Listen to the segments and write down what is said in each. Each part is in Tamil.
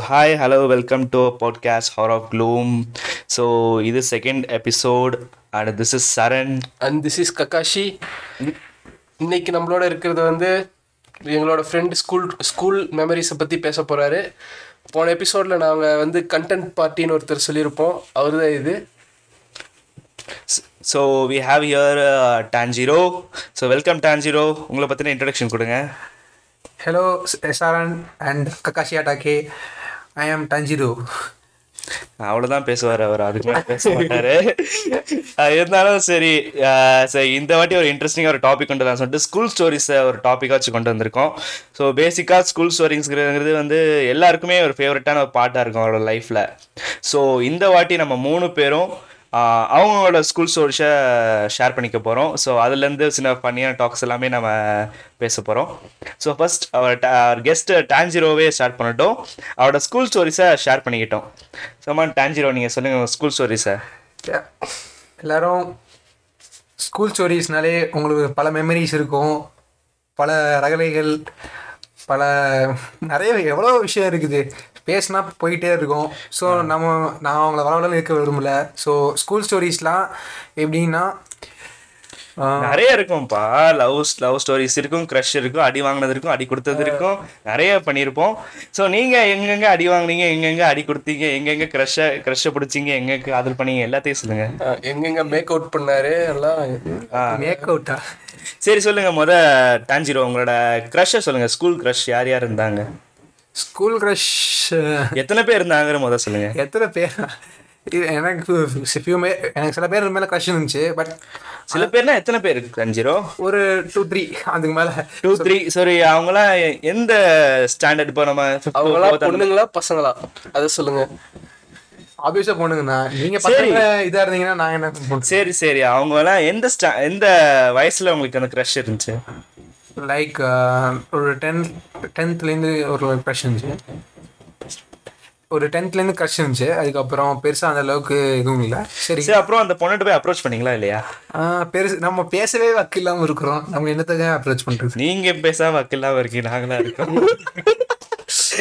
Hi hello welcome to podcast hour of gloom so இது second episode and this is Charan and this is Kakashi இன்னைக்கு நம்மளோட இருக்கிறது வந்து எங்களோட ஃப்ரெண்ட் ஸ்கூல் ஸ்கூல் மெமரிஸை பற்றி பேச போகிறாரு போன எபிசோடில் நாங்கள் வந்து கண்டென்ட் பார்ட்டின்னு ஒருத்தர் சொல்லியிருப்போம். அவர் தான் இது so we have here Tanjiro so welcome Tanjiro உங்களை பற்றின இன்ட்ரடக்ஷன் கொடுங்க. Hello, Saran and Kakashi Atake. ஐ ஆம் Tanjiro. அவ்வளோதான் பேசுவார் அவர். அதுக்கு மேலே பேச மாட்டாரு. இருந்தாலும் சரி சரி இந்த வாட்டி ஒரு இன்ட்ரெஸ்டிங்காக ஒரு டாபிக் கொண்டு தான் சொல்லிட்டு ஸ்கூல் ஸ்டோரிஸை ஒரு டாப்பிக்காக வச்சு கொண்டு வந்திருக்கோம். ஸோ பேசிக்காக ஸ்கூல் ஸ்டோரிங்ஸ்ங்கிறது வந்து எல்லாருக்குமே ஒரு ஃபேவரட்டான ஒரு பாட்டாக இருக்கும் அவரோட லைஃப்பில் ஸோ இந்த வாட்டி நம்ம மூணு பேரும் அவங்களோட ஸ்கூல் ஸ்டோரிஸை ஷேர் பண்ணிக்க போகிறோம் ஸோ அதுலேருந்து சின்ன ஃபன்னியான டாக்ஸ் எல்லாமே நம்ம பேச போகிறோம் ஸோ ஃபஸ்ட் அவர் கெஸ்ட்டு டான்ஜிரோவே ஸ்டார்ட் பண்ணட்டும். அவரோட ஸ்கூல் ஸ்டோரிஸை ஷேர் பண்ணிக்கிட்டோம். ஸோ டான்ஜிரோ நீங்கள் சொல்லுங்கள் ஸ்கூல் ஸ்டோரிஸை எல்லோரும் ஸ்கூல் ஸ்டோரிஸ்னாலே உங்களுக்கு பல மெமரிஸ் இருக்கும். பல ரகலைகள் பல நிறைய எவ்வளோ விஷயம் இருக்குது. பேசினா போயிட்டே இருக்கும். ஸோ நம்ம நான் அவங்கள வளவளவு இருக்க விரும்பல. ஸோ ஸ்கூல் ஸ்டோரிஸ்லாம் எப்படின்னா நிறைய இருக்கும்ப்பா. லவ் லவ் ஸ்டோரிஸ் இருக்கும் க்ரஷ் இருக்கும் அடி வாங்கினது இருக்கும் அடி கொடுத்தது இருக்கும். நிறைய பண்ணியிருப்போம். ஸோ நீங்கள் எங்கெங்க அடி வாங்குனீங்க எங்கெங்க அடி கொடுத்தீங்க எங்கெங்க க்ரஷ்ஷை க்ரஷ்ஷை பிடிச்சிங்க எங்கே காதல் பண்ணீங்க எல்லாத்தையும் சொல்லுங்க. அஹ் எங்கெங்க மேக் அவுட் பண்ணாரு எல்லாம் மேக் அவுட்டா சரி சொல்லுங்க. முத டான்ஜிரோ உங்களோட க்ரஷ்ஷை சொல்லுங்க. ஸ்கூல் க்ரஷ் யார் யார் இருந்தாங்க? ஸ்கூல் க்ரஷ் எத்தனை பேர் இருந்தாங்கிற முத சொல்லுங்க. எத்தனை பேர்? இது எனக்கு மே எனக்கு சில பேர் மேலே க்ரஷ் இருந்துச்சு பட் சில பேர்னா எத்தனை பேர் டான்ஜிரோ ஒரு டூ த்ரீ அதுக்கு மேலே. டூ த்ரீ சாரி அவங்களாம் எந்த ஸ்டாண்டர்ட் இப்போ நம்ம அவங்களாம் பொண்ணுங்களா பசங்களா? அதை சொல்லுங்க. ஆப்வியஸாக போனுங்கண்ணா நீங்கள் பசங்க இதாக இருந்தீங்கன்னா நான் என்ன சரி சரி. அவங்க எல்லாம் எந்த ஸ்டா எந்த வயசுல உங்களுக்கு அந்த க்ரஷ் இருந்துச்சு? லைக் ஒரு டென்த் டென்த்லேருந்து ஒரு க்ரஷ் இருந்துச்சு. ஒரு டென்த்லேருந்து க்ரஷ் இருந்துச்சு. அதுக்கப்புறம் பெருசாக அந்த அளவுக்கு எதுவும் இல்லை. சரி. சரி அப்புறம் அந்த பொண்ணுகிட்ட போய் அப்ரோச் பண்ணீங்களா இல்லையா? பெருசு நம்ம பேசவே வக்கு இல்லாமல் இருக்கிறோம். நம்ம என்னத்துக்கு அப்ரோச் பண்ணுறது நீங்க பேசாம வக்கில்லாம இருக்கீங்க. நாங்களா இருக்கோம்.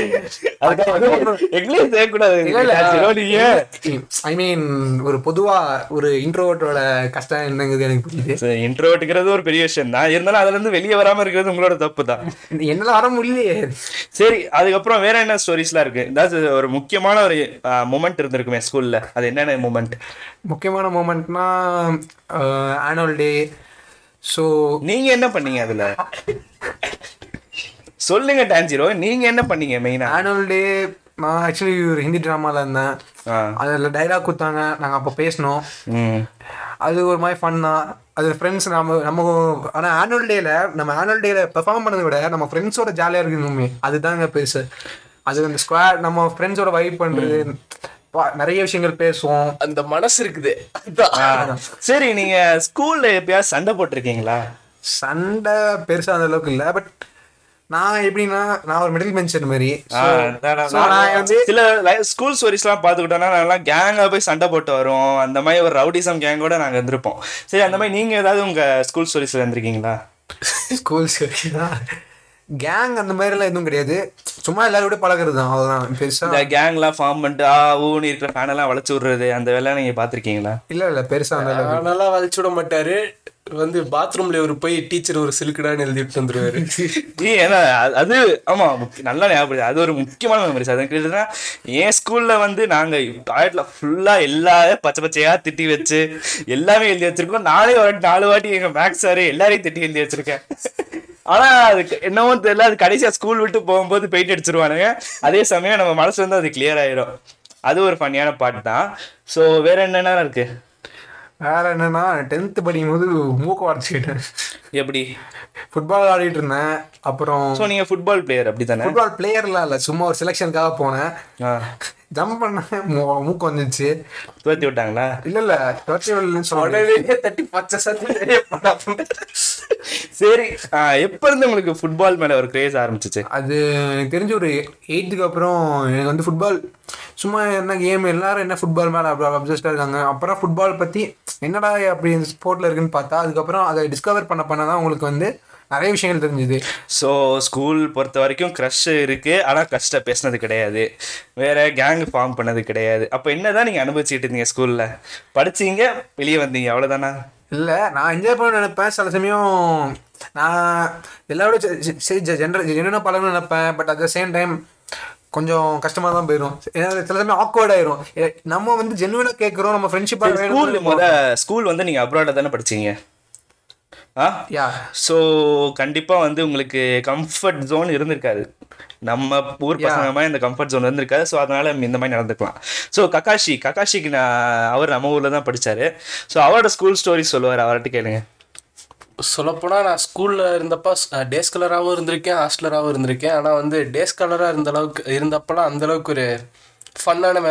ஐ மீன் ஒரு பொதுவா ஒரு இன்ட்ரோவர்ட்டோட கஷ்டம் என்னங்கிறது எனக்கு புரியுது. இன்ட்ரோட்டுங்கிறது ஒரு பெரிய விஷயம் தான். இருந்தாலும் அதுல இருந்து வெளியே வராம இருக்கிறது உங்களோட தப்பு தான். என்னால வர முடியலையே. சரி அதுக்கப்புறம் வேற என்ன ஸ்டோரிஸ்லாம் இருக்கு? ஏதாச்சும் ஒரு முக்கியமான ஒரு மூமெண்ட் இருந்திருக்குமே ஸ்கூல்ல அது என்னென்ன மூமெண்ட் முக்கியமான மூமெண்ட்னா ஆனுவல் டே ஸோ நீங்க என்ன பண்ணீங்க அதுல? சொல்லுங்க டான்ஜிரோ. நீங்க என்ன பண்ணீங்க மெயினா ஆனுவல் டே நான் ஆக்சுவலி ஒரு ஹிந்தி ட்ராமாவில் இருந்தேன். அதில் டைலாக் கொடுத்தாங்க. நாங்கள் அப்போ பேசினோம். ம். அது ஒரு மாதிரி ஃபன் தான். அது ஃப்ரெண்ட்ஸ் நம்ம நம்ம ஆனால் ஆனுவல் டேல நம்ம ஆனுவல் டேல பெர்ஃபார்ம் பண்ணதை விட நம்ம ஃப்ரெண்ட்ஸோட ஜாலியாக இருக்கணுமே. அதுதாங்க பெருசு. அது அந்த ஸ்குவாட் நம்ம ஃப்ரெண்ட்ஸோட வைப் பண்ணுறது பா- நிறைய விஷயங்கள் பேசுவோம். அந்த மனசு இருக்குது. சரி நீங்க ஸ்கூல்ல எப்பயாவது சண்டை போட்டிருக்கீங்களா? சண்டை பெருசாக அந்த அளவுக்கு இல்லை பட் நான் எப்படின்னா நான் ஒரு மிடில் பெஞ்சர் மாதிரி. நான் சில ஸ்கூல் ஸ்டோரிஸ் எல்லாம் பாத்துக்கிட்டோம்னா நாங்கெல்லாம் கேங்கா போய் சண்டை போட்டு வருவோம். அந்த மாதிரி ஒரு ரவுடிசம் கேங்கோட நாங்க இருந்திருப்போம். சரி அந்த மாதிரி நீங்க ஏதாவது உங்க ஸ்கூல் ஸ்டோரிஸ்ல இருந்திருக்கீங்களா? ஸ்கூல் சரி கேங் அந்த மாதிரிலாம் எதுவும் கிடையாது. சும்மா எல்லாரோட பழகுறது தான் அவ்வளோதான் பெருசா இந்த கேங்லாம் ஃபார்ம் பண்ணிட்டு ஆ ஊன்னு இருக்கிற ஃபேன் எல்லாம் வளைச்சு விடுறது அந்த வேலை நீங்க பாத்திருக்கீங்களா இல்லை இல்லை பெருசா அந்த அளவுக்கு நல்லா வளைச்சு விட மாட்டாரு. வந்து பாத்ரூம்ல ஒரு போய் டீச்சர் ஒரு சிலுக்குடான்னு எழுதிட்டு வந்துருவாரு. ஏய், ஏன்னா அது- ஆமா நல்லா ஞாபகம் அது ஒரு முக்கியமான மெமரிஸ் அது கேட்டுனா என் ஸ்கூல்ல வந்து நாங்க டாய்லெட்ல ஃபுல்லா எல்லா பச்சை பச்சையா திட்டி வச்சு எல்லாமே எழுதி வச்சிருக்கோம். நானே ஒரு வாட்டி நாலு வாட்டி எங்க மேக்ஸ் சார் எல்லாரையும் திட்டி எழுதி வச்சிருக்கேன். ஆனா அதுக்கு என்னவோ தெரியல அது கடைசியா ஸ்கூல் விட்டு போகும்போது பெயிண்ட் அடிச்சிருவானுங்க. அதே சமயம் நம்ம மனசு வந்து அது கிளியர் ஆயிரும். அது ஒரு ஃபன்னியான பாட்டு தான். ஸோ வேற என்னென்ன இருக்கு? வேற என்னன்னா டென்த் படிக்கும் போது மூக்க உடச்சிக்கிட்டேன் எப்படி? ஃபுட்பால் ஆடிட்டு இருந்தேன் அப்புறம் ஸோ நீங்க ஃபுட்பால் பிளேயர் அப்படி தானே ஃபுட்பால் பிளேயர்லாம் இல்லை சும்மா ஒரு செலெக்ஷனுக்காக போனேன். ஜம்ப் பண்ணேன். மூக்கு வந்துச்சு. துவத்தி விட்டாங்களா? இல்ல இல்ல துரத்தி உடனே தட்டி பச்சை சத்தி. சரி எப்ப இருந்து உங்களுக்கு ஃபுட்பால் மேல ஒரு கிரேஸ் ஆரம்பிச்சிச்சு? அது எனக்கு தெரிஞ்ச ஒரு எயித்துக்கு அப்புறம் எனக்கு வந்து ஃபுட்பால் சும்மா என்ன கேம் எல்லாரும் என்ன ஃபுட்பால் மேலே அப்படி அப்சஸ்டாக இருக்காங்க. அப்புறம் ஃபுட்பால் பற்றி என்னடா அப்படி இந்த ஸ்போர்ட்டில் இருக்குன்னு பார்த்தா அதுக்கப்புறம் அதை டிஸ்கவர் பண்ண பண்ண தான் உங்களுக்கு வந்து நிறைய விஷயங்கள் தெரிஞ்சுது. ஸோ ஸ்கூல் பொறுத்த வரைக்கும் க்ரஷ் இருக்கு ஆனால் கஷ்டம் பேசினது கிடையாது. வேற கேங் ஃபார்ம் பண்ணது கிடையாது. அப்போ என்னதான் நீங்க அனுபவிச்சுட்டு இருந்தீங்க ஸ்கூல்ல படிச்சீங்க வெளியே வந்தீங்க அவ்வளோதானா இல்லை நான் என்ஜாய் பண்ண நினைப்பேன். சில சமயம் நான் எல்லாரோட சரி ஜென்ரல் ஜென்ரலாக பழகணும்னு நினைப்பேன். But at the same time கொஞ்சம் கஷ்டமாக தான் போயிடும் ஏன்னா சில சமயம் ஆக்வர்ட் ஆயிரும். நம்ம வந்து ஜென்வனாக கேட்குறோம் நம்ம ஃப்ரெண்ட்ஷிப்பாக ஸ்கூல் முத ஸ்கூல் வந்து நீங்க அப்ராட தானே படிச்சீங்க? ஆ? யா. ஸோ கண்டிப்பாக வந்து உங்களுக்கு கம்ஃபர்ட் ஜோன் இருந்திருக்காது. நம்ம ஊர் பசங்க மாதிரி இந்த கம்ஃபர்ட் ஜோன் இருந்திருக்காது. ஸோ அதனால இந்த மாதிரி நடந்துக்கலாம். ஸோ ககாஷி ககாஷிக்கு நான் அவர் நம்ம ஊரில் தான் படிச்சாரு. ஸோ அவரோட ஸ்கூல் ஸ்டோரி சொல்லுவார் அவர்கிட்ட கேளுங்க. சொல்லப்போனால் நான் ஸ்கூலில் இருந்தப்போ டே ஸ்காலராகவும் இருந்திருக்கேன் ஹாஸ்டலராகவும் இருந்திருக்கேன். ஆனால் வந்து டே ஸ்காலராக இருந்த அளவுக்கு இருந்தப்போலாம் அந்த அளவுக்கு ஒரு ஃபன்னான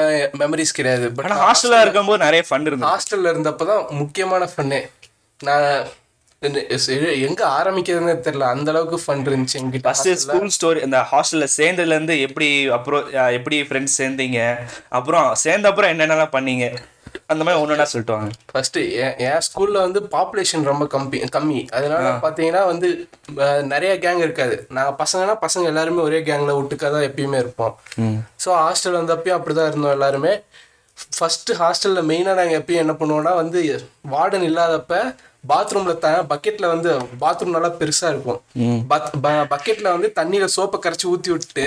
மெமரிஸ் கிடையாது. பட் ஆனால் ஹாஸ்டலாக இருக்கும்போது நிறைய ஃபன் இருந்தது. ஹாஸ்டலில் இருந்தப்போ தான் முக்கியமான ஃபன்னே நான் எங்க ஆரம்பிக்கிறதுன்னு தெரியல. அந்த அளவுக்கு ஃபன் இருந்துச்சு எங்கிட்ட ஃபர்ஸ்ட் ஸ்கூல் ஸ்டோரி இந்த ஹாஸ்டலில் சேர்ந்ததுலேருந்து எப்படி அப்புறம் எப்படி ஃப்ரெண்ட்ஸ் சேர்ந்தீங்க? அப்புறம் சேர்ந்த அப்புறம் என்னென்னலாம் பண்ணீங்க? அந்த மாதிரி ஒன்று சொல்லிட்டு வாங்க. ஃபர்ஸ்ட் என் ஸ்கூல்ல வந்து பாப்புலேஷன் ரொம்ப கம்மி கம்மி. அதனால பாத்தீங்கன்னா வந்து நிறைய கேங் இருக்காது. நாங்க பசங்கன்னா பசங்க எல்லாருமே ஒரே கேங்ல ஒட்டுக்கா தான் எப்பயுமே இருப்போம். ஸோ ஹாஸ்டல் வந்தப்பயும் அப்படிதான் இருந்தோம் எல்லாருமே. ஃபர்ஸ்ட் ஹாஸ்டல்ல மெயினா நாங்க எப்பயும் என்ன பண்ணுவோம்னா வந்து வார்டன் இல்லாதப்ப பாத்ரூம்ல த பக்கெட்ல வந்து பாத்ரூம் நல்லா பெருசா இருக்கும். பக்கெட்ல வந்து தண்ணியில சோப்பை கரைச்சி ஊத்தி விட்டுட்டு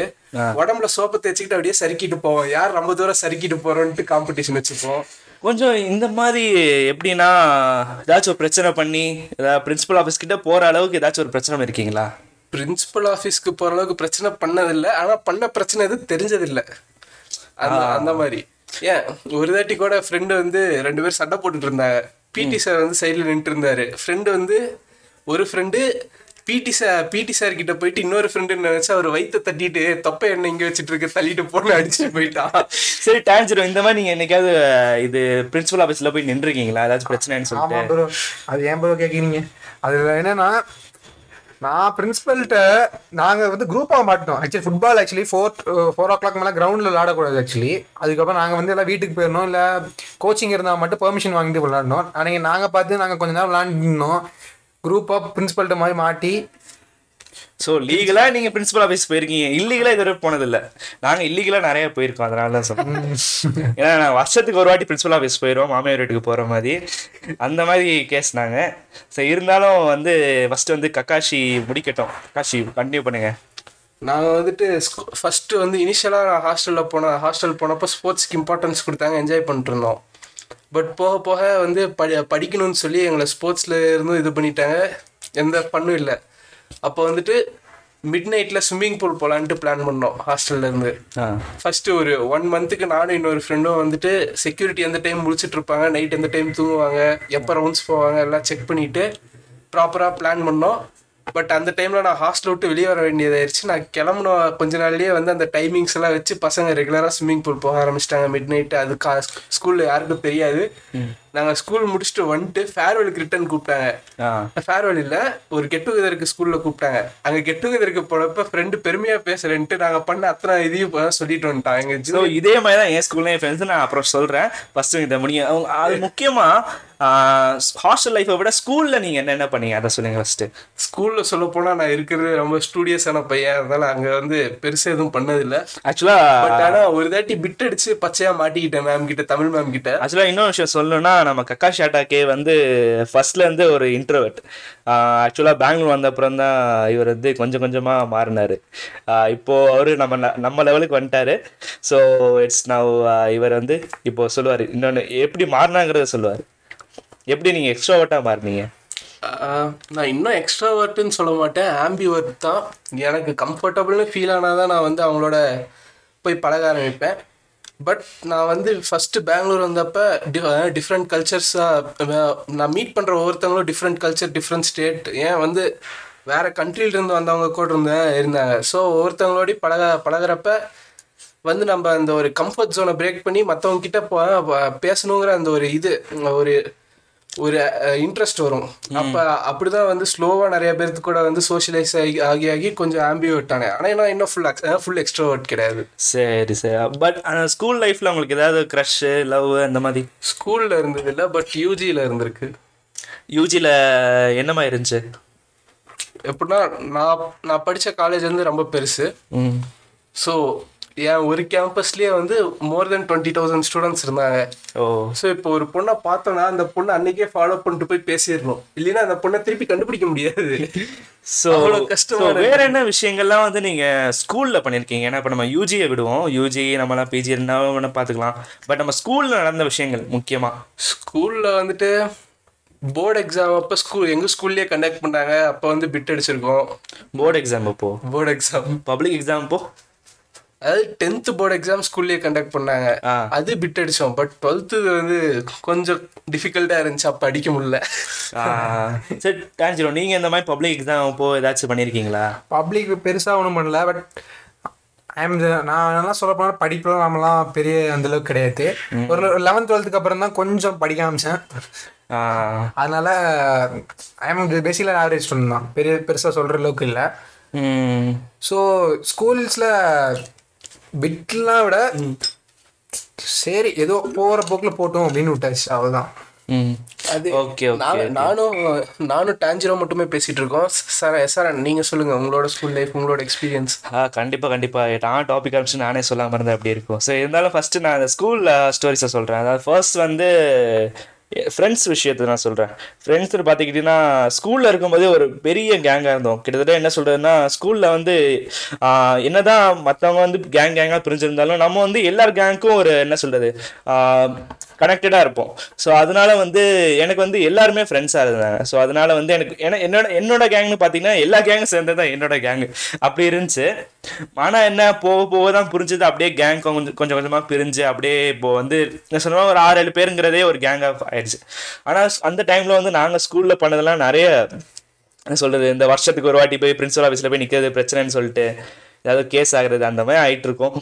உடம்புல சோப்பை தேய்ச்சிக்கிட்டு அப்படியே சறுக்கிட்டு போவோம். யார் ரொம்ப தூரம் சறுக்கிட்டு போறோம்ட்டு காம்படிஷன் வச்சுப்போம். கொஞ்சம் இந்த மாதிரி எப்படின்னா ஏதாச்சும் ஒரு பிரச்சனை பண்ணி ஏதாவது பிரின்சிபல் ஆஃபீஸ் கிட்ட போற அளவுக்கு ஏதாச்சும் ஒரு பிரச்சனை இருக்கீங்களா பிரின்சிபல் ஆஃபீஸ்க்கு போற அளவுக்கு பிரச்சனை பண்ணதில்லை. ஆனா பண்ண பிரச்சனை எதுவும் தெரிஞ்சதில்லை. அந்த அந்த மாதிரி. ஏன்? ஒரு தாட்டி கூட ஃப்ரெண்டு வந்து ரெண்டு பேரும் சண்டை போட்டுட்டு இருந்தாங்க. பிடி சார் வந்து சைடில் நின்றுட்டு இருந்தாரு. ஃப்ரெண்டு வந்து ஒரு ஃப்ரெண்டு பிடி சார் பிடி சார் கிட்ட போயிட்டு இன்னொரு ஃப்ரெண்டு நினைச்சு அவர் வயித்தை தட்டிட்டு தொப்பை என்ன இங்க வச்சுட்டு இருக்க தள்ளிட்டு போன்னு அடிச்சுட்டு போயிட்டான் சரி டான்ஜரோ இந்த மாதிரி நீங்க என்னைக்காவது இது பிரின்சிபல் ஆஃபீஸ்ல போய் நின்றுருக்கீங்களா? ஏதாச்சும் பிரச்சனைன்னு சொல்லிட்டு. அது ஏன் ப்ரோ கேட்குறீங்க அதில் என்னன்னா நான் பிரின்சிபல்கிட்ட நாங்கள் வந்து குரூப்பாக மாட்டோம். Actually football actually four four o'clock மேலே கிரவுண்டில் விளாடக்கூடாது ஆக்சுவலி அதுக்கப்புறம் நாங்கள் வந்து எல்லாம் வீட்டுக்கு போயிடணும் இல்லை கோச்சிங் இருந்தால் மட்டும் பெர்மிஷன் வாங்கிட்டு விளாடணும் அன்றைக்கி நாங்கள் பார்த்து நாங்கள் கொஞ்ச நேரம் விளாண்டுனோம் குரூப்பாக பிரின்சிபல்கிட்ட மாதிரி மாட்டி. ஸோ லீகலா நீங்க பிரின்சிபல் ஆஃபீஸ் போயிருக்கீங்க. இல்லீகலா இதுவரை போனதில்ல. நாங்க இல்லீகலா நிறைய போயிருக்கோம். அதனால தான் சொல்றேன். ஏன்னா நான் வருஷத்துக்கு ஒரு வாட்டி பிரின்சிபல் ஆஃபீஸ் போயிடுவோம் மாமியார் வீட்டுக்கு போற மாதிரி. அந்த மாதிரி கேஸ் நாங்க. ஸோ இருந்தாலும் வந்து ஃபர்ஸ்ட் வந்து கக்காஷி முடிக்கட்டும். கக்காஷி கண்டினியூ பண்ணுங்க. நாங்கள் வந்துட்டு ஃபஸ்ட்டு வந்து இனிஷியலாக நான் ஹாஸ்டலில் போன ஹாஸ்டல் போனப்போ ஸ்போர்ட்ஸ்க்கு இம்பார்ட்டன்ஸ் கொடுத்தாங்க. என்ஜாய் பண்ணிட்டு இருந்தோம். பட் போக போக வந்து படி படிக்கணும்னு சொல்லி எங்களை ஸ்போர்ட்ஸில் இருந்து இது பண்ணிட்டாங்க. எந்த பண்ணும் இல்லை. அப்போ வந்துட்டு மிட் நைட்டில் ஸ்விம்மிங் பூல் போகலான்ட்டு பிளான் பண்ணோம் ஹாஸ்டல்ல இருந்து. ஆ. ஃபர்ஸ்ட் ஒரு ஒன் மந்த்துக்கு நானும் இன்னொரு ஃப்ரெண்டும் வந்துட்டு செக்யூரிட்டி எந்த டைம் முழிச்சிட்டு இருப்பாங்க நைட் எந்த டைம் தூங்குவாங்க எப்போ ரவுண்ட்ஸ் போவாங்க எல்லாம் செக் பண்ணிட்டு ப்ராப்பராக பிளான் பண்ணோம். பட் அந்த டைமில் நான் ஹாஸ்டல் விட்டு வெளியே வர வேண்டியதாயிருச்சு. நான் கிளம்புன கொஞ்ச நாள்லேயே வந்து அந்த டைமிங்ஸ் எல்லாம் வச்சு பசங்க ரெகுலராக ஸ்விம்மிங் பூல் போக ஆரம்பிச்சிட்டாங்க. மிட் நைட்டு அது கா ஸ்கூலில் யாருக்கும் தெரியாது. நாங்கள் ஸ்கூல் முடிச்சுட்டு வந்துட்டு ஃபேர்வெலுக்கு ரிட்டர்ன் கூப்பிட்டாங்க. ஃபேர்வெல் இல்ல ஒரு கெட் டுகெதருக்கு ஸ்கூல்ல கூப்பிட்டாங்க. அங்க கெட் டுகெதருக்கு போனப்ப ஃப்ரெண்டு பெருமையா பேசுறேன்ட்டு நாங்க பண்ண அத்தனை இதையும் சொல்லிட்டு வந்துட்டான் எங்க ஸோ இதே மாதிரி தான் என் ஸ்கூல்ல என் ஃப்ரெண்ட்ஸ் நான் அப்புறம் சொல்கிறேன் ஃபஸ்ட்டு இதை முடியும் அவங்க- அது முக்கியமாக ஹாஸ்டல் லைஃப்பை விட ஸ்கூலில் நீங்கள் என்னென்ன பண்ணீங்க? அதை சொல்லுங்க ஃபஸ்ட்டு ஸ்கூல்ல சொல்ல போனா நான் இருக்கிறது ரொம்ப ஸ்டூடியஸான பையன். அதனால அங்க வந்து பெருசா எதுவும் பண்ணதில்ல. ஆக்சுவலாக பட் ஆனா ஒரு தாட்டி பிட் அடிச்சு பச்சையா மாட்டிக்கிட்டேன் மேம் கிட்ட தமிழ் மேம் கிட்ட. ஆக்சுவலாக இன்னொரு விஷயம் சொல்லணும்னா நம்ம கக்கா ஷாட்டாக்கே வந்து ஃபர்ஸ்ட்லேருந்து ஒரு இன்ட்ரோவர்ட் ஆக்சுவலாக பெங்களூர் வந்த அப்புறம் தான் இவர் வந்து கொஞ்சம் கொஞ்சமாக மாறினார். இப்போ அவர் நம்ம ந- நம்ம லெவலுக்கு வந்துட்டாரு. ஸோ இட்ஸ் நவ் இவர் வந்து இப்போ சொல்லுவார் இன்னொன்று எப்படி மாறினாங்கிறத சொல்லுவார். எப்படி நீங்கள் எக்ஸ்ட்ராவர்ட்டாக மாறினீங்க? நான் இன்னும் எக்ஸ்ட்ரா ஒர்க்குன்னு சொல்ல மாட்டேன். ஆம்பி ஒர்க் தான். எனக்கு கம்ஃபர்டபுள்னு ஃபீல் ஆனால் தான் நான் வந்து அவங்களோட போய் பழக ஆரம்பிப்பேன். பட் நான் வந்து ஃபஸ்ட்டு பெங்களூர் வந்தப்போ டிஃப்ரெண்ட் கல்ச்சர்ஸாக நான் மீட் பண்ணுற ஒவ்வொருத்தவங்களும் டிஃப்ரெண்ட் கல்ச்சர் டிஃப்ரெண்ட் ஸ்டேட் ஏன் வந்து வேறு கண்ட்ரிலிருந்து வந்தவங்க கூட இருந்தேன் இருந்தாங்க. ஸோ ஒவ்வொருத்தவங்களோடய பழக பழகுறப்ப வந்து நம்ம அந்த ஒரு கம்ஃபர்ட் ஜோனை பிரேக் பண்ணி மற்றவங்க கிட்ட போ- பேசணுங்கிற அந்த ஒரு இது ஒரு ஒரு இன்ட்ரெஸ்ட் வரும். அப்ப அப்படிதான் வந்து ஸ்லோவா நிறைய பேருக்கு கூட வந்து சோஷியலைஸ் ஆகி ஆகி ஆகி கொஞ்சம் ஆம்பிவர்ட் ஆனேன். ஆனா நான் இன்னும் ஃபுல் ஃபுல் எக்ஸ்ட்ரோவர்ட் கிடையாது. சரி சரி. பட் ஸ்கூல் லைஃப்பில் உங்களுக்கு ஏதாவது க்ரஷ்ஷு லவ் அந்த மாதிரி? ஸ்கூல்ல இருந்தது இல்ல பட் யூஜில இருந்திருக்கு. யூஜியில் என்னமா இருந்துச்சு? எப்படின்னா நான் நான் படித்த காலேஜ் வந்து ரொம்ப பெருசு. ஸோ என் ஒரு கேம்பஸ்லேயே வந்து more then twenty thousand students இருந்தாங்க. ஓ. ஸோ இப்போ ஒரு பொண்ணை பார்த்தோன்னா அந்த பொண்ணை அன்னைக்கே ஃபாலோ பண்ணிட்டு போய் பேசிடணும். இல்லைன்னா அந்த பொண்ணை திருப்பி கண்டுபிடிக்க முடியாது. ஸோ அவ்வளவு கஷ்டமா வேற என்ன விஷயங்கள்லாம் வந்து நீங்க ஸ்கூல்ல பண்ணிருக்கீங்க? ஏன்னா இப்போ நம்ம யூஜியை விடுவோம். யூஜி நம்மலாம் பிஜி என்ன பார்த்துக்கலாம். பட் நம்ம ஸ்கூல்ல நடந்த விஷயங்கள் முக்கியமா? ஸ்கூலில் வந்துட்டு போர்டு எக்ஸாம் அப்போ ஸ்கூல் எங்கள் ஸ்கூல்லேயே கண்டக்ட் பண்ணாங்க. அப்போ வந்து பிட் அடிச்சிருக்கோம். போர்டு எக்ஸாம் அப்போ? போர்டு எக்ஸாம் பப்ளிக் எக்ஸாம் அப்போ? அதாவது டென்த்து போர்டு எக்ஸாம் ஸ்கூல்லேயே கண்டக்ட் பண்ணாங்க. அது பிட் அடித்தோம் பட் டுவெல்த்து வந்து கொஞ்சம் டிஃபிகல்ட்டாக இருந்துச்சு. அப்போ அடிக்க முடியல. சரி டான்ஜிரோ நீங்க இந்த மாதிரி பப்ளிக் எக்ஸாம் அப்போ ஏதாச்சும் பண்ணிருக்கீங்களா? பப்ளிக் பெருசாக ஒன்றும் பண்ணல. பட் ஐம் நான் என்ன சொல்ல போனால் படிப்புலாம் நம்மலாம் பெரிய அந்த அளவுக்கு கிடையாது. ஒரு லெவன்த் டுவெல்த்துக்கு அப்புறம் தான் கொஞ்சம் படிக்க ஆரம்பிச்சேன். ஆஹ் அதனால ஐம் பேசிக்கலாக ஆவரேஜ் ஸ்டூடெண்ட் தான். பெரிய பெருசாக சொல்கிற அளவுக்கு இல்லை. ஸோ ஸ்கூல்ஸில் பிட்லாம் விட சரி ஏதோ போகிற போக்கில் போட்டோம் அப்படின்னு விட்டாச்சு அவ்வளோதான் ம். அது ஓகே ஓகே நான் நானும் நானும் டான்ஜிரோ மட்டுமே பேசிட்டு இருக்கோம். சார் சார் நீங்க சொல்லுங்க உங்களோட ஸ்கூல் லைஃப் உங்களோட எக்ஸ்பீரியன்ஸ் ஆ கண்டிப்பாக கண்டிப்பாக நான் டாபிக் ஆரம்பிச்சு நானே சொல்லாமல் இருந்தேன் அப்படி இருக்கும்? ஸோ இருந்தாலும் ஃபஸ்ட்டு நான் அந்த ஸ்கூல் ஸ்டோரிஸை சொல்கிறேன் அதாவது ஃபர்ஸ்ட் வந்து ஃப்ரெண்ட்ஸ் விஷயத்தை நான் சொல்கிறேன் ஃப்ரெண்ட்ஸ்னு பார்த்துக்கிட்டிங்கன்னா ஸ்கூலில் இருக்கும்போதே ஒரு பெரிய கேங்காக இருந்தோம். கிட்டத்தட்ட என்ன சொல்கிறதுன்னா ஸ்கூலில் வந்து என்ன என்னதான் மற்றவங்க வந்து கேங் கேங்காக பிரிஞ்சிருந்தாலும் நம்ம வந்து எல்லார் கேங்க்கும் ஒரு என்ன சொல்கிறது கனெக்டடாக இருப்போம். ஸோ அதனால வந்து எனக்கு வந்து எல்லாருமே ஃப்ரெண்ட்ஸாக இருந்தாங்க. ஸோ அதனால வந்து எனக்கு என்னோட என்னோட கேங்னு பார்த்தீங்கன்னா எல்லா கேங்கும் சேர்ந்தது தான் என்னோட கேங்கு அப்படி இருந்துச்சு. ஆனால் என்ன போக போக தான் புரிஞ்சது. அப்படியே கேங் கொஞ்சம் கொஞ்சம் கொஞ்சமாக பிரிஞ்சு அப்படியே இப்போ வந்து என்ன சொன்னால் ஒரு ஆறு ஏழு பேருங்கிறதே ஒரு கேங் ஆஃப் ஆயிடுச்சு ஆனால் அந்த டைமில் வந்து நாங்கள் ஸ்கூலில் பண்ணதெல்லாம் நிறைய என்ன சொல்கிறது இந்த வருஷத்துக்கு ஒரு வாட்டி போய் பிரின்சிபல் ஆஃபீஸில் போய் நிற்கிறது பிரச்சனைன்னு சொல்லிட்டு ஏதாவது கேஸ் ஆகிறது அந்த மாதிரி ஆகிட்டு இருக்கும்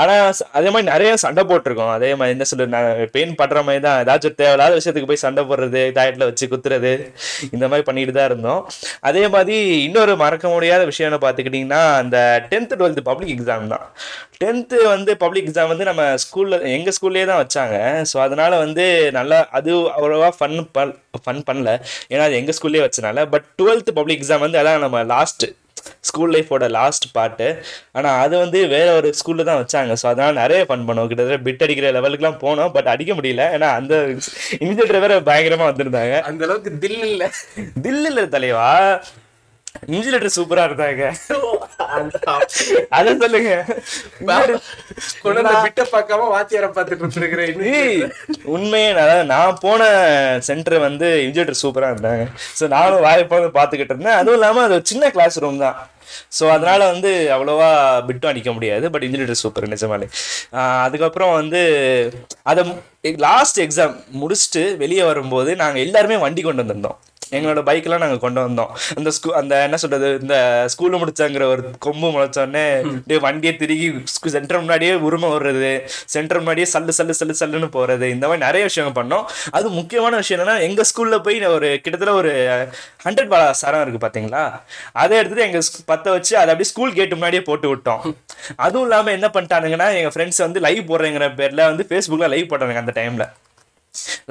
ஆனால் அதே மாதிரி நிறைய சண்டை போட்டிருக்கோம். அதே மாதிரி என்ன சொல்லு நான் பெயின் படுற மாதிரி தான். ஏதாச்சும் தேவையில்லாத விஷயத்துக்கு போய் சண்டை போடுறது டயட்டில் வச்சு குத்துறது இந்த மாதிரி பண்ணிட்டு தான் இருந்தோம். அதே மாதிரி இன்னொரு மறக்க முடியாத விஷயம்னு பார்த்துக்கிட்டிங்கன்னா அந்த டென்த்து டுவெல்த்து பப்ளிக் எக்ஸாம் தான். டென்த்து வந்து பப்ளிக் எக்ஸாம் வந்து நம்ம ஸ்கூலில் எங்கள் ஸ்கூல்லேயே தான் வச்சாங்க. ஸோ அதனால் வந்து நல்லா அது அவ்வளோவா ஃபன் பண் ஃபன் பண்ணல. ஏன்னா அது எங்கள் ஸ்கூல்லேயே வச்சனால. பட் டுவெல்த்து பப்ளிக் எக்ஸாம் வந்து அதான் நம்ம லாஸ்ட்டு ஸ்கூல் லைஃபோட லாஸ்ட் பார்ட்டு ஆனால் அது வந்து வேற ஒரு ஸ்கூலில் தான் வச்சாங்க. ஸோ அதனால் நிறைய ஃபன் பண்ணுவோம். கிட்டத்தட்ட பிட் அடிக்கிற லெவலுக்குலாம் போனோம். பட் அடிக்க முடியல. ஏன்னா அந்த இன்ஜினியர் வேற பயங்கரமாக வந்திருந்தாங்க. அந்த அளவுக்கு தில் இல்ல தில்லில் தலைவா இன்ஜினியர் சூப்பராக இருந்தாங்க. அதை சொல்லுங்க. கொண்டு பிட்ட பார்க்காம வாத்தியார பார்த்துட்டு இருக்கிறேன் உண்மையே நான் போன சென்டர் வந்து இன்ஜினியர் சூப்பராக இருந்தாங்க. ஸோ நானும் வாய்ப்பாக பார்த்துக்கிட்டு இருந்தேன். அதுவும் இல்லாமல் அது சின்ன கிளாஸ் ரூம் தான். ஸோ அதனால வந்து அவ்வளோவா பிட்டும் அடிக்க முடியாது. பட் இன்ஜினியர் சூப்பர் நிஜமாலே. அதுக்கப்புறம் வந்து அதை லாஸ்ட் எக்ஸாம் முடிச்சுட்டு வெளியே வரும்போது நாங்கள் எல்லாருமே வண்டி கொண்டு வந்திருந்தோம். எங்களோட பைக்கெல்லாம் நாங்கள் கொண்டு வந்தோம். அந்த ஸ்கூ அந்த என்ன சொல்றது இந்த ஸ்கூலில் முடிச்சாங்கிற ஒரு கொம்பு முளைச்சோடனே அப்படியே வண்டியை திருகி சென்டர் முன்னாடியே உரிமை வர்றது சென்டர் முன்னாடியே சல்லு சல்லு சல்லு சல்லுன்னு போகிறது இந்த மாதிரி நிறைய விஷயங்கள் பண்ணோம். அது முக்கியமான விஷயம் என்னன்னா எங்கள் ஸ்கூலில் போய் ஒரு கிட்டத்தட்ட ஒரு ஹண்ட்ரட் பாலா சரம் இருக்குது பார்த்தீங்களா அதை எடுத்துட்டு எங்கள் பற்ற வச்சு அதை அப்படியே ஸ்கூல் கேட்டு முன்னாடியே போட்டு விட்டோம். அதுவும் இல்லாமல் என்ன பண்ணிட்டானுங்கன்னா எங்கள் ஃப்ரெண்ட்ஸ் வந்து லைவ் போடுறேங்கிற பேரில் வந்து ஃபேஸ்புக்கில் லைவ் போட்டானுங்க அந்த டைமில்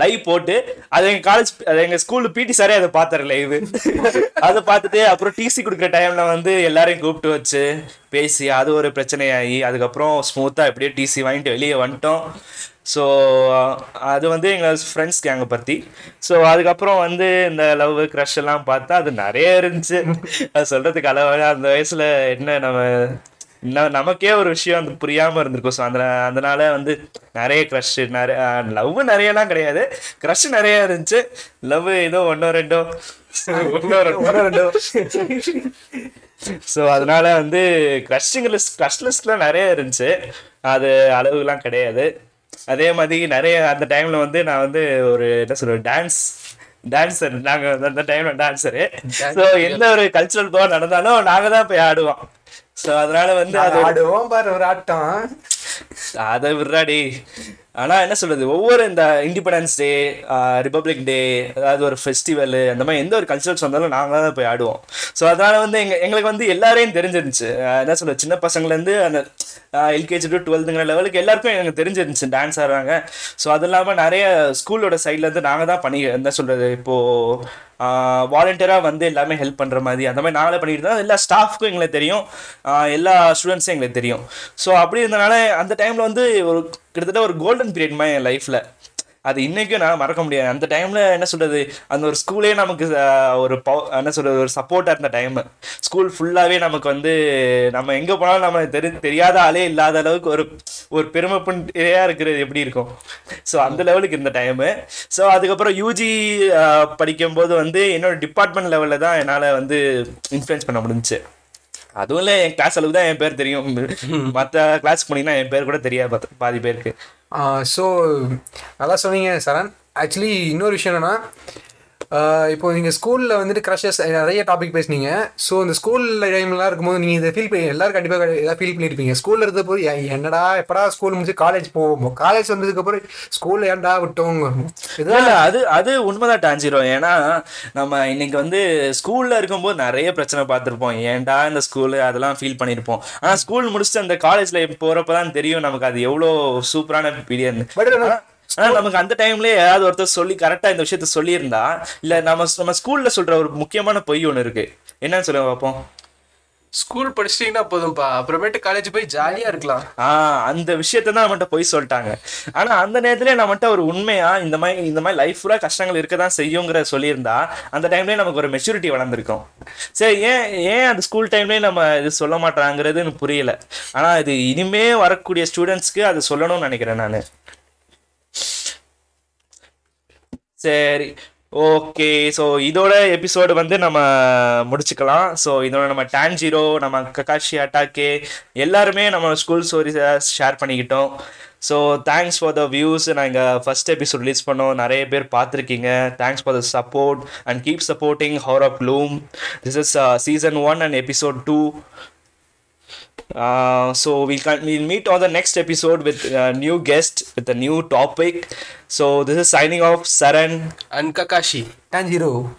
லைவ் போட்டு அது எங்க காலேஜ் அது எங்க ஸ்கூல்ல பிடி சாரே அதை பார்த்தாரு லைவ் அதை பார்த்துட்டு அப்புறம் டிசி கொடுக்குற டைம்ல வந்து எல்லாரையும் கூப்பிட்டு வச்சு பேசி அது ஒரு பிரச்சனையாகி அதுக்கப்புறம் ஸ்மூத்தாக எப்படியோ டிசி வாங்கிட்டு வெளியே வந்துட்டோம். ஸோ அது வந்து எங்கள் ஃப்ரெண்ட்ஸ் கேங்கை பற்றி ஸோ அதுக்கப்புறம் வந்து இந்த லவ் க்ரஷ் எல்லாம் பார்த்தா அது நிறைய இருந்துச்சு. அது சொல்கிறதுக்கு அளவாக அந்த வயசில் என்ன நம்ம நமக்கே ஒரு விஷயம் வந்து புரியாம இருந்திருக்கும். ஸோ அந்த அதனால வந்து நிறைய க்ரஷ் நிறைய லவ் நிறையலாம் கிடையாது. க்ரஷ் நிறைய இருந்துச்சு. லவ் ஏதோ ஒன்றோ ரெண்டோ. ஒன்றோ ரெண்டோ. ஸோ அதனால வந்து க்ரஷ்ஷுங்க லிஸ்ட் க்ரஷ் லிஸ்ட்லாம் நிறைய இருந்துச்சு. அது அளவுலாம் கிடையாது. அதே மாதிரி நிறைய அந்த டைம்ல வந்து நான் வந்து ஒரு என்ன சொல்றது டான்ஸ் டான்ஸர் நாங்க அந்த டைம்ல டான்ஸரு ஸோ எந்த ஒரு கல்ச்சுரல் ப்ரோக்ராம் நடந்தாலும் நாங்க தான் போய் ஆடுவோம். ஸோ அதனால வந்து அது ஆடுவோம் பாரு ஒரு ஆட்டம். அதை விட்றாடி. ஆனா என்ன சொல்றது? ஒவ்வொரு இந்த இண்டிபெண்டன்ஸ் டே ரிபப்ளிக் டே அதாவது ஒரு ஃபெஸ்டிவல் அந்த மாதிரி எந்த ஒரு கல்ச்சரல்ஸ் வந்தாலும் நாங்க தான் போய் ஆடுவோம். ஸோ அதனால வந்து எங்க எங்களுக்கு வந்து எல்லாரையும் தெரிஞ்சிருந்துச்சு. என்ன சொல்றது? சின்ன பசங்கள்லேருந்து அந்த எல்கேஜி டு டுவெல்த்துங்கிற லெவலுக்கு எல்லாருக்கும் எனக்கு தெரிஞ்சிருந்துச்சு டான்ஸ் ஆடுறாங்க. ஸோ அது இல்லாமல் நிறைய ஸ்கூலோட சைட்லேருந்து நாங்கள் தான் பண்ணி என்ன சொல்றது? இப்போ வாலண்டியராக வந்து எல்லாமே ஹெல்ப் பண்ணுற மாதிரி அந்த மாதிரி நாங்களே பண்ணிட்டு இருந்தோம். எல்லா ஸ்டாஃப்க்கும் எங்களுக்கு தெரியும். எல்லா ஸ்டூடெண்ட்ஸும் எங்களுக்கு தெரியும். ஸோ அப்படி இருந்தனால அந்த டைமில் வந்து ஒரு கிட்டத்தட்ட ஒரு கோல்டன் பீரியட் மாதிரி என் லைஃப்பில் அது இன்றைக்கும் நான் மறக்க முடியாது. அந்த டைமில் என்ன சொல்கிறது அந்த ஒரு ஸ்கூலே நமக்கு ஒரு பவ- என்ன சொல்கிறது ஒரு சப்போர்ட்டாக இருந்த டைம் ஸ்கூல் ஃபுல்லாகவே நமக்கு வந்து நம்ம எங்கே போனாலும் நம்ம தெரி தெரியாத ஆளே இல்லாத அளவுக்கு ஒரு ஒரு பெருமைப்பண்டையா இருக்கிறது எப்படி இருக்கும்? ஸோ அந்த லெவலுக்கு இருந்த டைமு ஸோ அதுக்கப்புறம் யூஜி படிக்கும்போது வந்து என்னோடய டிபார்ட்மெண்ட் லெவலில் தான் என்னால் வந்து இன்ஃப்ளூயன்ஸ் பண்ண முடிஞ்சுச்சு. அதுவும் இல்லை என் கிளாஸ் அளவுக்கு தான் என் பேர் தெரியும். மற்ற கிளாஸ்க்கு போனீங்கன்னா என் பேர் கூட தெரியாது பாதி பேருக்கு. ஸோ நல்லா சொன்னீங்க சரண். ஆக்சுவலி இன்னொரு விஷயம் என்னன்னா இப்போ நீங்கள் ஸ்கூலில் வந்துட்டு க்ரஷஸ் நிறைய டாபிக் பேசுனீங்க. ஸோ இந்த ஸ்கூல் டைம்லாம் இருக்கும்போது நீங்கள் இதை ஃபீல் பண்ணி எல்லாரும் கண்டிப்பாக எதாவது ஃபீல் பண்ணியிருப்பீங்க ஸ்கூலில் இருந்த போது என்னடா எப்படா ஸ்கூல் முடிச்சு காலேஜ் போவோம்? காலேஜ் வந்ததுக்கப்புறம் ஸ்கூலில் ஏன்டா விட்டோம்? இல்ல இல்ல அது அது உண்மைதான் டாஞ்சிரும் ஏன்னா நம்ம இன்னைக்கு வந்து ஸ்கூல்ல இருக்கும்போது நிறைய பிரச்சனை பார்த்துருப்போம். ஏன்டா இந்த ஸ்கூலு அதெல்லாம் ஃபீல் பண்ணியிருப்போம் ஆனா ஸ்கூல் முடிச்சுட்டு அந்த காலேஜ்ல போறப்பதான் தெரியும் நமக்கு அது எவ்வளோ சூப்பரான பீரியட் பட் ஆனா நமக்கு அந்த டைம்ல யாராவது ஒருத்தர் சொல்லி கரெக்டா இந்த விஷயத்த சொல்லியிருந்தா இல்ல நம்ம நம்ம ஸ்கூல்ல சொல்ற ஒரு முக்கியமான பொய் ஒண்ணு இருக்கு. என்னன்னு சொல்லுங்க பார்ப்போம் ஸ்கூல் படிச்சிட்டிங்கன்னா போதும்ப்பா அப்புறமேட்டு காலேஜ் போய் ஜாலியாக இருக்கலாம். ஆஹ் அந்த விஷயத்த தான் நம்மகிட்ட போய் சொல்லிட்டாங்க. ஆனா அந்த நேரத்துல நம்மகிட்ட ஒரு உண்மையா இந்த மாதிரி இந்த மாதிரி லைஃப் ஃபுல்லா கஷ்டங்கள் இருக்க தான் செய்யுங்கிற சொல்லியிருந்தா அந்த டைம்லயே நமக்கு ஒரு மெச்சூரிட்டி வளர்ந்துருக்கும். சரி ஏன் ஏன் அந்த ஸ்கூல் டைம்லயே நம்ம இது சொல்ல மாட்டாங்கிறது எனக்கு புரியல. ஆனா இது இனிமே வரக்கூடிய ஸ்டூடெண்ட்ஸ்க்கு அது சொல்லணும்னு நினைக்கிறேன் நான். சரி. ஓகே. ஸோ இதோட எபிசோடு வந்து நம்ம முடிச்சுக்கலாம். ஸோ இதோட நம்ம டான்ஜீரோ நம்ம ககாஷி அட்டாக்கே எல்லாருமே நம்ம ஸ்கூல் ஸ்டோரிஸை ஷேர் பண்ணிக்கிட்டோம். So thanks for the views நாங்கள் ஃபர்ஸ்ட் எபிசோட் ரிலீஸ் பண்ணோம். நிறைய பேர் பார்த்துருக்கீங்க. Thanks for the support and keep supporting hour of loom this is season one and episode two uh, so we'll we'll meet on the next episode with a new guest with a new topic. So this is signing off, Saran and Kakashi Tanjiro.